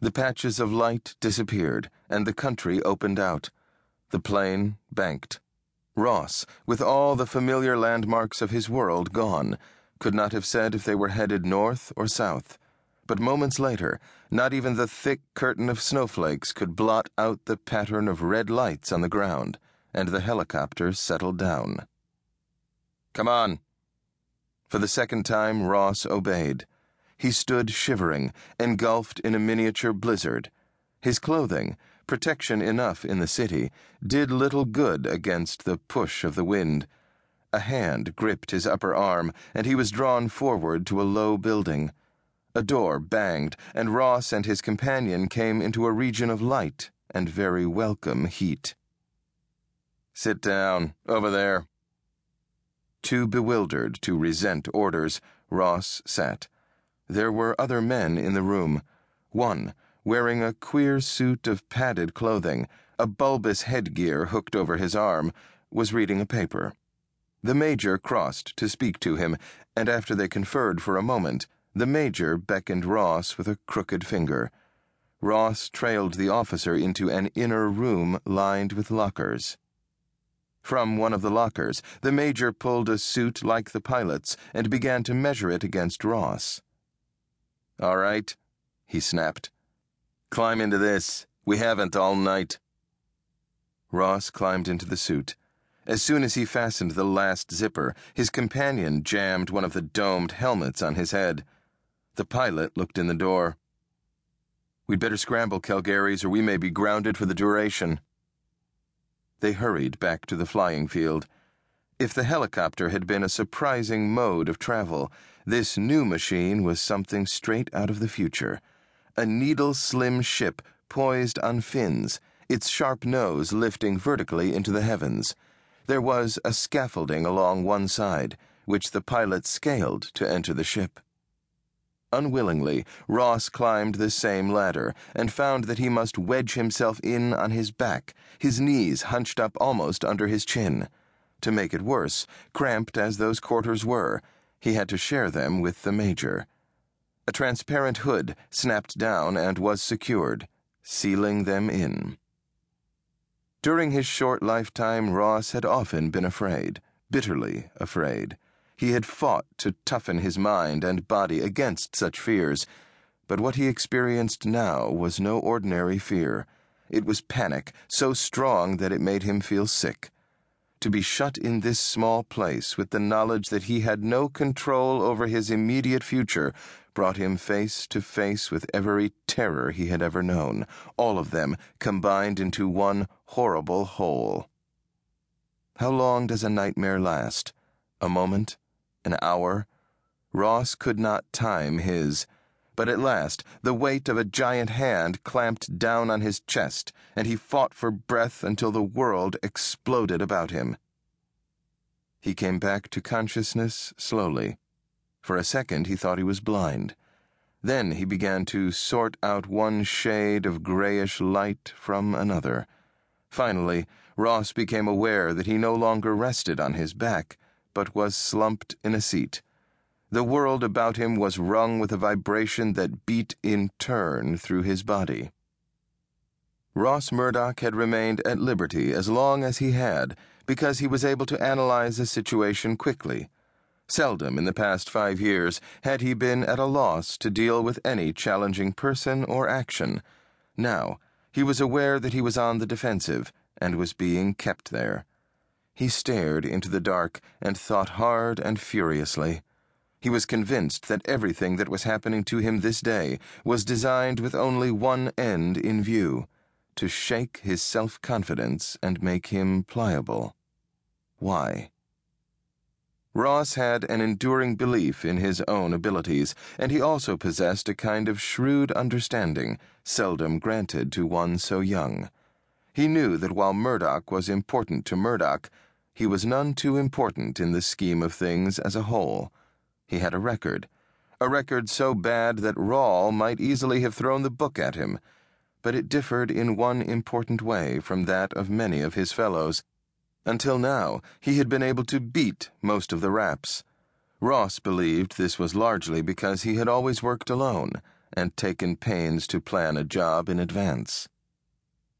The patches of light disappeared, and the country opened out. The plane banked. Ross, with all the familiar landmarks of his world gone, could not have said if they were headed north or south. But moments later, not even the thick curtain of snowflakes could blot out the pattern of red lights on the ground, and the helicopter settled down. Come on. For the second time, Ross obeyed. He stood shivering, engulfed in a miniature blizzard. His clothing, protection enough in the city, did little good against the push of the wind. A hand gripped his upper arm, and he was drawn forward to a low building. A door banged, and Ross and his companion came into a region of light and very welcome heat. Sit down, over there. Too bewildered to resent orders, Ross sat. There were other men in the room. One, wearing a queer suit of padded clothing, a bulbous headgear hooked over his arm, was reading a paper. The major crossed to speak to him, and after they conferred for a moment, the major beckoned Ross with a crooked finger. Ross trailed the officer into an inner room lined with lockers. From one of the lockers, the major pulled a suit like the pilot's and began to measure it against Ross. All right, he snapped. Climb into this. We haven't all night. Ross climbed into the suit. As soon as he fastened the last zipper, his companion jammed one of the domed helmets on his head. The pilot looked in the door. We'd better scramble, Kelgarries, or we may be grounded for the duration. They hurried back to the flying field. If the helicopter had been a surprising mode of travel, this new machine was something straight out of the future. A needle slim ship poised on fins, its sharp nose lifting vertically into the heavens. There was a scaffolding along one side, which the pilot scaled to enter the ship. Unwillingly, Ross climbed the same ladder and found that he must wedge himself in on his back, his knees hunched up almost under his chin. To make it worse, cramped as those quarters were, he had to share them with the major. A transparent hood snapped down and was secured, sealing them in. During his short lifetime, Ross had often been afraid, bitterly afraid. He had fought to toughen his mind and body against such fears, but what he experienced now was no ordinary fear. It was panic, so strong that it made him feel sick. To be shut in this small place with the knowledge that he had no control over his immediate future brought him face to face with every terror he had ever known, all of them combined into one horrible whole. How long does a nightmare last? A moment? an hour. Ross could not time his. But at last, the weight of a giant hand clamped down on his chest, and he fought for breath until the world exploded about him. He came back to consciousness slowly. For a second, he thought he was blind. Then he began to sort out one shade of grayish light from another. Finally, Ross became aware that he no longer rested on his back but was slumped in a seat. The world about him was wrung with a vibration that beat in turn through his body. Ross Murdock had remained at liberty as long as he had because he was able to analyze a situation quickly. Seldom in the past five years had he been at a loss to deal with any challenging person or action. Now, he was aware that he was on the defensive and was being kept there. He stared into the dark and thought hard and furiously. He was convinced that everything that was happening to him this day was designed with only one end in view to shake his self confidence and make him pliable. Why? Ross had an enduring belief in his own abilities, and he also possessed a kind of shrewd understanding, seldom granted to one so young. He knew that while Murdock was important to Murdock, he was none too important in the scheme of things as a whole. He had a record, a record so bad that Rawl might easily have thrown the book at him, but it differed in one important way from that of many of his fellows. Until now, he had been able to beat most of the raps. Ross believed this was largely because he had always worked alone, and taken pains to plan a job in advance.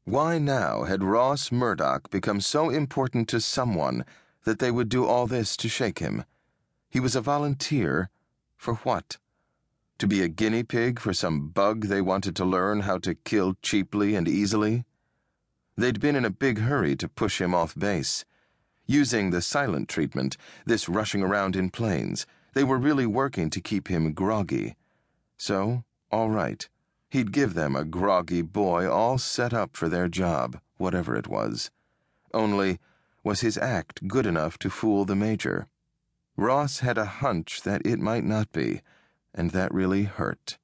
Why now had Ross Murdock become so important to someone that they would do all this to shake him? He was a volunteer. For what? To be a guinea pig for some bug they wanted to learn how to kill cheaply and easily? They'd been in a big hurry to push him off base. Using the silent treatment, this rushing around in planes, they were really working to keep him groggy. So, all right. He'd give them a groggy boy all set up for their job, whatever it was. Only, was his act good enough to fool the Major? Ross had a hunch that it might not be, and that really hurt.